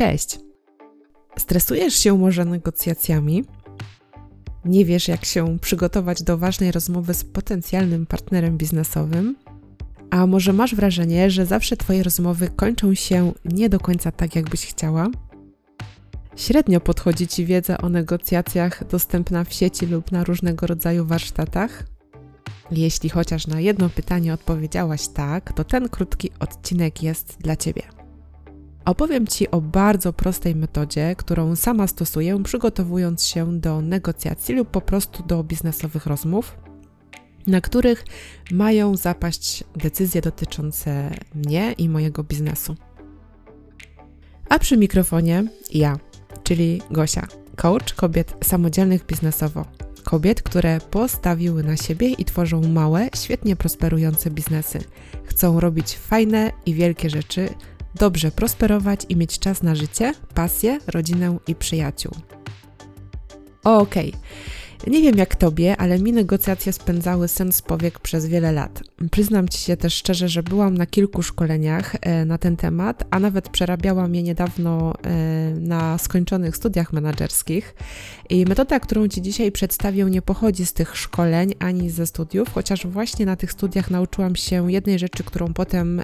Cześć! Stresujesz się może negocjacjami? Nie wiesz, jak się przygotować do ważnej rozmowy z potencjalnym partnerem biznesowym? A może masz wrażenie, że zawsze Twoje rozmowy kończą się nie do końca tak, jakbyś chciała? Średnio podchodzi Ci wiedza o negocjacjach dostępna w sieci lub na różnego rodzaju warsztatach? Jeśli chociaż na jedno pytanie odpowiedziałaś tak, to ten krótki odcinek jest dla Ciebie. Opowiem Ci o bardzo prostej metodzie, którą sama stosuję, przygotowując się do negocjacji lub po prostu do biznesowych rozmów, na których mają zapaść decyzje dotyczące mnie i mojego biznesu. A przy mikrofonie ja, czyli Gosia, coach kobiet samodzielnych biznesowo. Kobiet, które postawiły na siebie i tworzą małe, świetnie prosperujące biznesy. Chcą robić fajne i wielkie rzeczy, dobrze prosperować i mieć czas na życie, pasję, rodzinę i przyjaciół. Okej. Okay. Nie wiem jak tobie, ale mi negocjacje spędzały sens powiek przez wiele lat. Przyznam ci się też szczerze, że byłam na kilku szkoleniach e, na ten temat, a nawet przerabiałam je niedawno e, na skończonych studiach menedżerskich. I metoda, którą ci dzisiaj przedstawię, nie pochodzi z tych szkoleń ani ze studiów, chociaż właśnie na tych studiach nauczyłam się jednej rzeczy, którą potem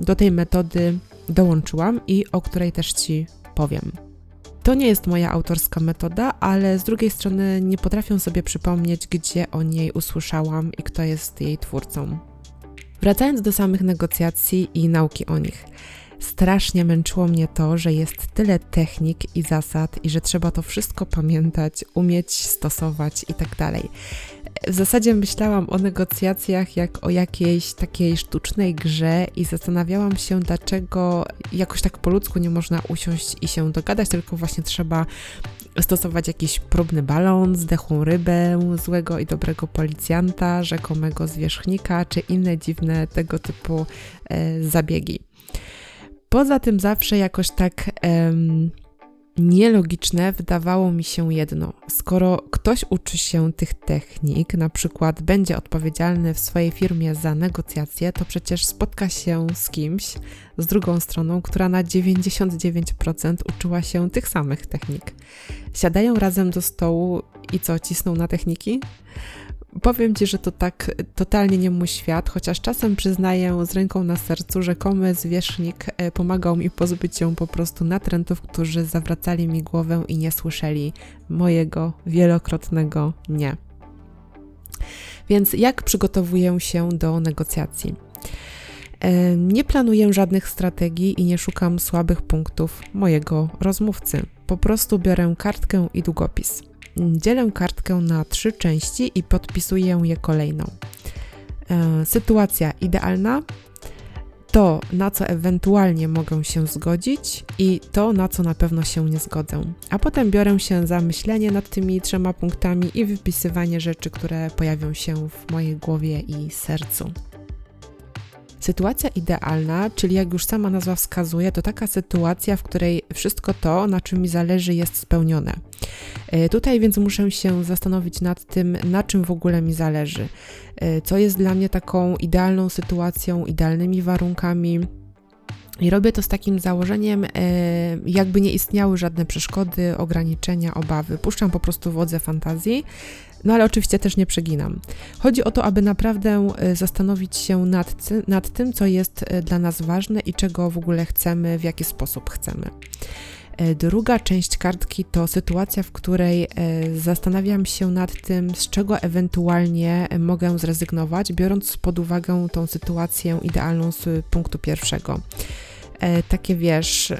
do tej metody dołączyłam i o której też ci powiem. To nie jest moja autorska metoda, ale z drugiej strony nie potrafię sobie przypomnieć, gdzie o niej usłyszałam i kto jest jej twórcą. Wracając do samych negocjacji i nauki o nich. Strasznie męczyło mnie to, że jest tyle technik i zasad i że trzeba to wszystko pamiętać, umieć stosować i tak. W zasadzie myślałam o negocjacjach jak o jakiejś takiej sztucznej grze i zastanawiałam się, dlaczego jakoś tak po ludzku nie można usiąść i się dogadać, tylko właśnie trzeba stosować jakiś próbny balon, zdechłą rybę, złego i dobrego policjanta, rzekomego zwierzchnika, czy inne dziwne tego typu e, zabiegi. Poza tym zawsze jakoś tak nielogiczne wydawało mi się jedno. Skoro ktoś uczy się tych technik, na przykład będzie odpowiedzialny w swojej firmie za negocjacje, to przecież spotka się z kimś, z drugą stroną, która na 99% uczyła się tych samych technik. Siadają razem do stołu i co, cisną na techniki? Powiem Ci, że to tak totalnie nie mój świat, chociaż czasem przyznaję z ręką na sercu, że komy zwierzchnik e, pomagał mi pozbyć się po prostu natrętów, którzy zawracali mi głowę i nie słyszeli mojego wielokrotnego nie. Więc jak przygotowuję się do negocjacji? E, nie planuję żadnych strategii i nie szukam słabych punktów mojego rozmówcy. Po prostu biorę kartkę i długopis dzielę kartkę na trzy części i podpisuję je kolejną. E, sytuacja idealna, to na co ewentualnie mogę się zgodzić i to na co na pewno się nie zgodzę. A potem biorę się za myślenie nad tymi trzema punktami i wypisywanie rzeczy, które pojawią się w mojej głowie i sercu. Sytuacja idealna, czyli jak już sama nazwa wskazuje, to taka sytuacja, w której wszystko to, na czym mi zależy, jest spełnione. E, tutaj więc muszę się zastanowić nad tym, na czym w ogóle mi zależy, e, co jest dla mnie taką idealną sytuacją, idealnymi warunkami. I robię to z takim założeniem, e, jakby nie istniały żadne przeszkody, ograniczenia, obawy. Puszczam po prostu wodze fantazji, no ale oczywiście też nie przeginam. Chodzi o to, aby naprawdę zastanowić się nad, nad tym, co jest dla nas ważne i czego w ogóle chcemy, w jaki sposób chcemy. E, druga część kartki to sytuacja, w której zastanawiam się nad tym, z czego ewentualnie mogę zrezygnować, biorąc pod uwagę tą sytuację idealną z punktu pierwszego. E, takie wiesz,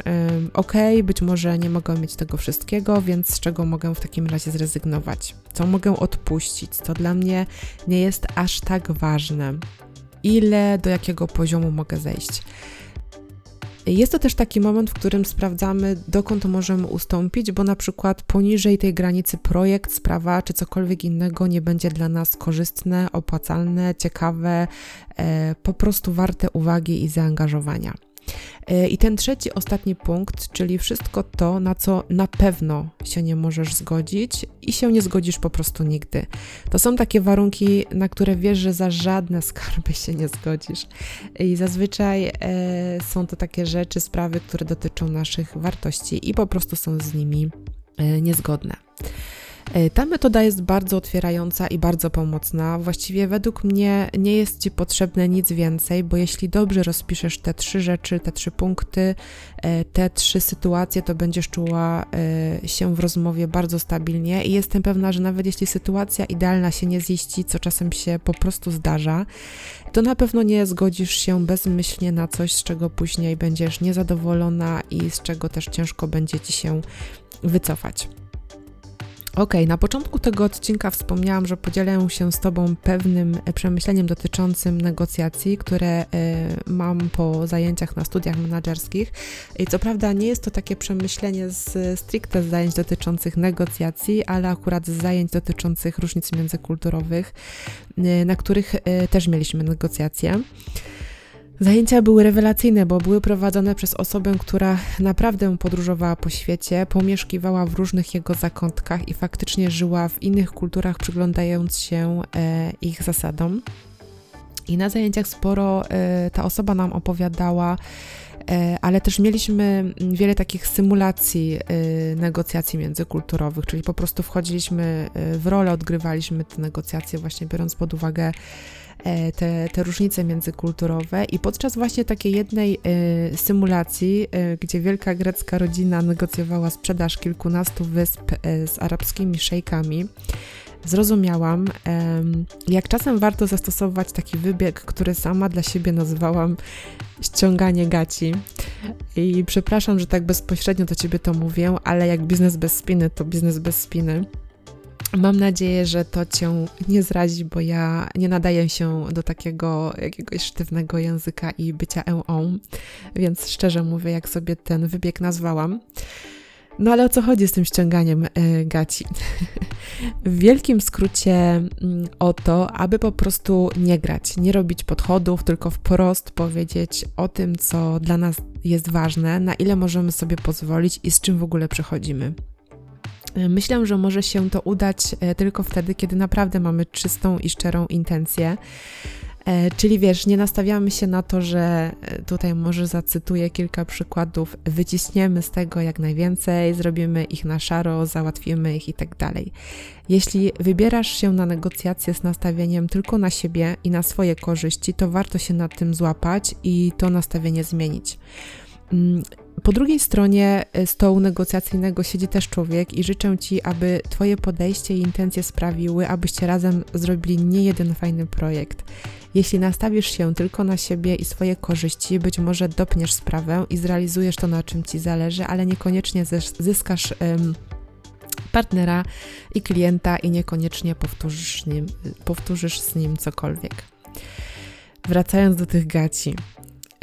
ok, być może nie mogę mieć tego wszystkiego, więc z czego mogę w takim razie zrezygnować? Co mogę odpuścić? Co dla mnie nie jest aż tak ważne? Ile, do jakiego poziomu mogę zejść? Jest to też taki moment, w którym sprawdzamy, dokąd możemy ustąpić, bo na przykład poniżej tej granicy projekt, sprawa czy cokolwiek innego nie będzie dla nas korzystne, opłacalne, ciekawe, e, po prostu warte uwagi i zaangażowania. E, I ten trzeci, ostatni punkt, czyli wszystko to, na co na pewno się nie możesz zgodzić i się nie zgodzisz po prostu nigdy. To są takie warunki, na które wiesz, że za żadne skarby się nie zgodzisz. I zazwyczaj e, są to takie rzeczy, sprawy, które dotyczą naszych wartości i po prostu są z nimi e, niezgodne. E, ta metoda jest bardzo otwierająca i bardzo pomocna. Właściwie według mnie nie jest Ci potrzebne nic więcej, bo jeśli dobrze rozpiszesz te trzy rzeczy, te trzy punkty, e, te trzy sytuacje, to będziesz czuła e, się w rozmowie bardzo stabilnie i jestem pewna, że nawet jeśli sytuacja idealna się nie ziści, co czasem się po prostu zdarza, to na pewno nie zgodzisz się bezmyślnie na coś, z czego później będziesz niezadowolona i z czego też ciężko będzie Ci się wycofać. Ok, na początku tego odcinka wspomniałam, że podzielę się z Tobą pewnym przemyśleniem dotyczącym negocjacji, które e, mam po zajęciach na studiach menedżerskich. I co prawda nie jest to takie przemyślenie z stricte z zajęć dotyczących negocjacji, ale akurat z zajęć dotyczących różnic międzykulturowych, e, na których e, też mieliśmy negocjacje. Zajęcia były rewelacyjne, bo były prowadzone przez osobę, która naprawdę podróżowała po świecie, pomieszkiwała w różnych jego zakątkach i faktycznie żyła w innych kulturach, przyglądając się e, ich zasadom. I na zajęciach sporo e, ta osoba nam opowiadała, e, ale też mieliśmy wiele takich symulacji e, negocjacji międzykulturowych, czyli po prostu wchodziliśmy e, w rolę, odgrywaliśmy te negocjacje, właśnie biorąc pod uwagę te, te różnice międzykulturowe i podczas właśnie takiej jednej e, symulacji, e, gdzie wielka grecka rodzina negocjowała sprzedaż kilkunastu wysp z arabskimi szejkami, zrozumiałam, jak czasem warto zastosować taki wybieg, który sama dla siebie nazwałam ściąganie gaci. I przepraszam, że tak bezpośrednio do ciebie to mówię, ale jak biznes bez spiny, to biznes bez spiny. Mam nadzieję, że to Cię nie zrazi, bo ja nie nadaję się do takiego jakiegoś sztywnego języka i bycia eą, więc szczerze mówię, jak sobie ten wybieg nazwałam. No ale o co chodzi z tym ściąganiem y, gaci? w wielkim skrócie y, o to, aby po prostu nie grać, nie robić podchodów, tylko wprost powiedzieć o tym, co dla nas jest ważne, na ile możemy sobie pozwolić i z czym w ogóle przechodzimy. Myślę, że może się to udać e, tylko wtedy, kiedy naprawdę mamy czystą i szczerą intencję. E, czyli wiesz, nie nastawiamy się na to, że e, tutaj może zacytuję kilka przykładów, wyciśniemy z tego jak najwięcej, zrobimy ich na szaro, załatwimy ich i tak dalej. Jeśli wybierasz się na negocjacje z nastawieniem tylko na siebie i na swoje korzyści, to warto się nad tym złapać i to nastawienie zmienić. Mm, po drugiej stronie e, stołu negocjacyjnego siedzi też człowiek i życzę Ci, aby Twoje podejście i intencje sprawiły, abyście razem zrobili nie jeden fajny projekt. Jeśli nastawisz się tylko na siebie i swoje korzyści, być może dopniesz sprawę i zrealizujesz to, na czym Ci zależy, ale niekoniecznie zyskasz um, partnera i klienta i niekoniecznie powtórzysz, nim, powtórzysz z nim cokolwiek. Wracając do tych gaci.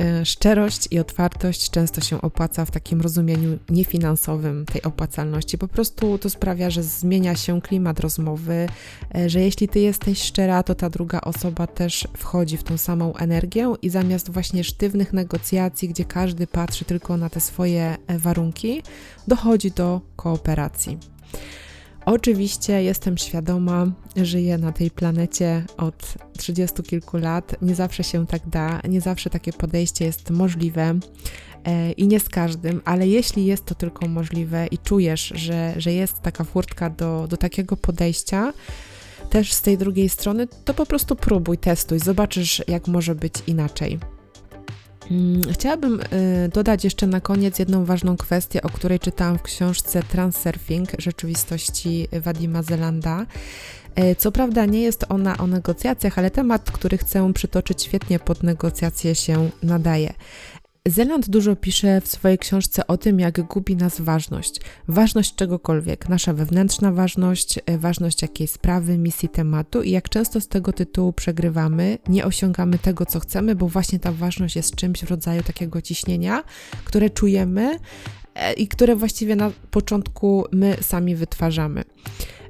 E, szczerość i otwartość często się opłaca w takim rozumieniu niefinansowym tej opłacalności. Po prostu to sprawia, że zmienia się klimat rozmowy, e, że jeśli ty jesteś szczera, to ta druga osoba też wchodzi w tą samą energię i zamiast właśnie sztywnych negocjacji, gdzie każdy patrzy tylko na te swoje e, warunki, dochodzi do kooperacji. Oczywiście jestem świadoma, żyję na tej planecie od trzydziestu kilku lat. Nie zawsze się tak da, nie zawsze takie podejście jest możliwe e, i nie z każdym, ale jeśli jest to tylko możliwe i czujesz, że, że jest taka furtka do, do takiego podejścia, też z tej drugiej strony, to po prostu próbuj, testuj, zobaczysz, jak może być inaczej. Mm, chciałabym y, dodać jeszcze na koniec jedną ważną kwestię, o której czytałam w książce Transurfing rzeczywistości Wadima Zelanda. Y, co prawda nie jest ona o negocjacjach, ale temat, który chcę przytoczyć świetnie pod negocjacje się nadaje. Zeland dużo pisze w swojej książce o tym, jak gubi nas ważność. Ważność czegokolwiek, nasza wewnętrzna ważność, e, ważność jakiejś sprawy, misji, tematu i jak często z tego tytułu przegrywamy, nie osiągamy tego, co chcemy, bo właśnie ta ważność jest czymś w rodzaju takiego ciśnienia, które czujemy e, i które właściwie na początku my sami wytwarzamy.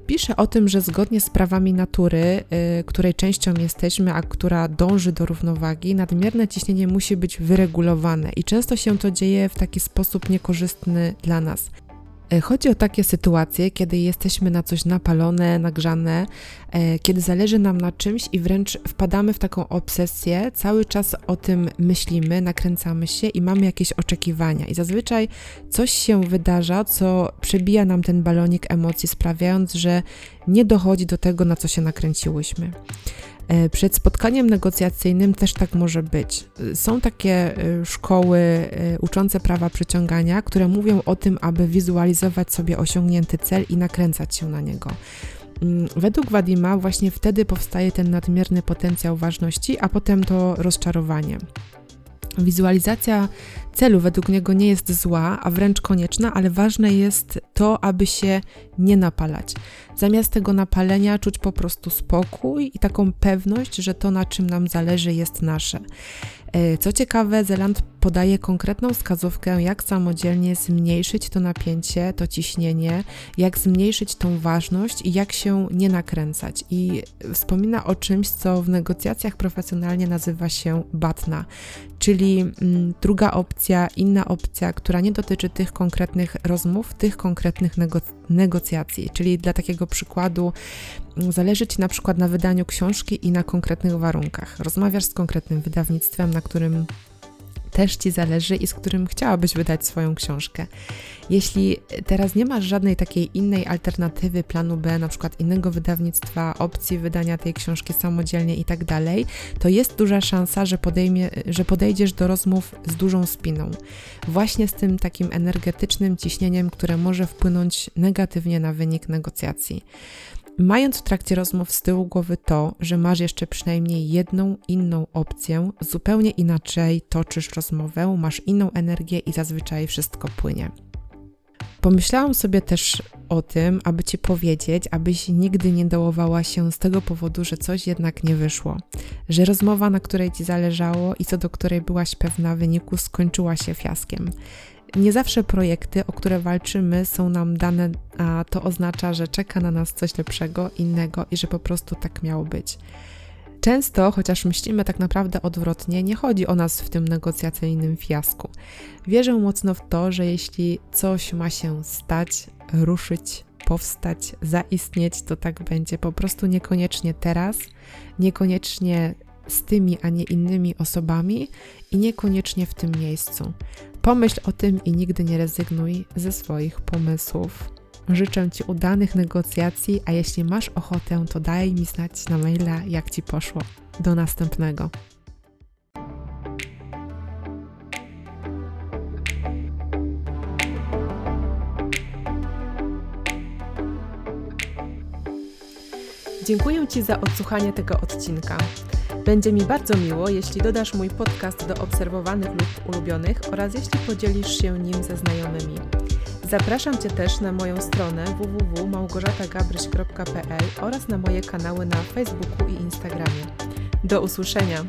Pisze o tym, że zgodnie z prawami natury, y, której częścią jesteśmy, a która dąży do równowagi, nadmierne ciśnienie musi być wyregulowane i często się to dzieje w taki sposób niekorzystny dla nas. E, chodzi o takie sytuacje, kiedy jesteśmy na coś napalone, nagrzane, e, kiedy zależy nam na czymś i wręcz wpadamy w taką obsesję, cały czas o tym myślimy, nakręcamy się i mamy jakieś oczekiwania. I zazwyczaj coś się wydarza, co przebija nam ten balonik emocji, sprawiając, że nie dochodzi do tego, na co się nakręciłyśmy. E, przed spotkaniem negocjacyjnym też tak może być. Są takie e, szkoły e, uczące prawa przyciągania, które mówią o tym, aby wizualizować sobie osiągnięty cel i nakręcać się na niego. Mm, według Wadima właśnie wtedy powstaje ten nadmierny potencjał ważności, a potem to rozczarowanie. Wizualizacja celu według niego nie jest zła, a wręcz konieczna, ale ważne jest to, aby się nie napalać. Zamiast tego napalenia czuć po prostu spokój i taką pewność, że to, na czym nam zależy, jest nasze. E, co ciekawe, Zeland podaje konkretną wskazówkę, jak samodzielnie zmniejszyć to napięcie, to ciśnienie, jak zmniejszyć tą ważność i jak się nie nakręcać. I wspomina o czymś, co w negocjacjach profesjonalnie nazywa się batna, czyli mm, druga opcja, inna opcja, która nie dotyczy tych konkretnych rozmów, tych konkretnych nego negocjacji. Czyli dla takiego przykładu, mm, zależy Ci na przykład na wydaniu książki i na konkretnych warunkach. Rozmawiasz z konkretnym wydawnictwem, na którym też Ci zależy i z którym chciałabyś wydać swoją książkę. Jeśli teraz nie masz żadnej takiej innej alternatywy, planu B, na przykład innego wydawnictwa, opcji wydania tej książki samodzielnie i tak dalej, to jest duża szansa, że, podejmie, że podejdziesz do rozmów z dużą spiną. Właśnie z tym takim energetycznym ciśnieniem, które może wpłynąć negatywnie na wynik negocjacji. Mając w trakcie rozmów z tyłu głowy to, że masz jeszcze przynajmniej jedną inną opcję, zupełnie inaczej toczysz rozmowę, masz inną energię i zazwyczaj wszystko płynie. Pomyślałam sobie też o tym, aby ci powiedzieć, abyś nigdy nie dołowała się z tego powodu, że coś jednak nie wyszło, że rozmowa, na której ci zależało i co do której byłaś pewna wyniku, skończyła się fiaskiem. Nie zawsze projekty, o które walczymy, są nam dane, a to oznacza, że czeka na nas coś lepszego, innego i że po prostu tak miało być. Często, chociaż myślimy tak naprawdę odwrotnie, nie chodzi o nas w tym negocjacyjnym fiasku. Wierzę mocno w to, że jeśli coś ma się stać, ruszyć, powstać, zaistnieć, to tak będzie po prostu niekoniecznie teraz, niekoniecznie z tymi, a nie innymi osobami i niekoniecznie w tym miejscu. Pomyśl o tym i nigdy nie rezygnuj ze swoich pomysłów. Życzę Ci udanych negocjacji, a jeśli masz ochotę, to daj mi znać na maila, jak Ci poszło. Do następnego. Dziękuję Ci za odsłuchanie tego odcinka. Będzie mi bardzo miło, jeśli dodasz mój podcast do obserwowanych lub ulubionych oraz jeśli podzielisz się nim ze znajomymi. Zapraszam Cię też na moją stronę www.małgorzatagabryś.pl oraz na moje kanały na Facebooku i Instagramie. Do usłyszenia!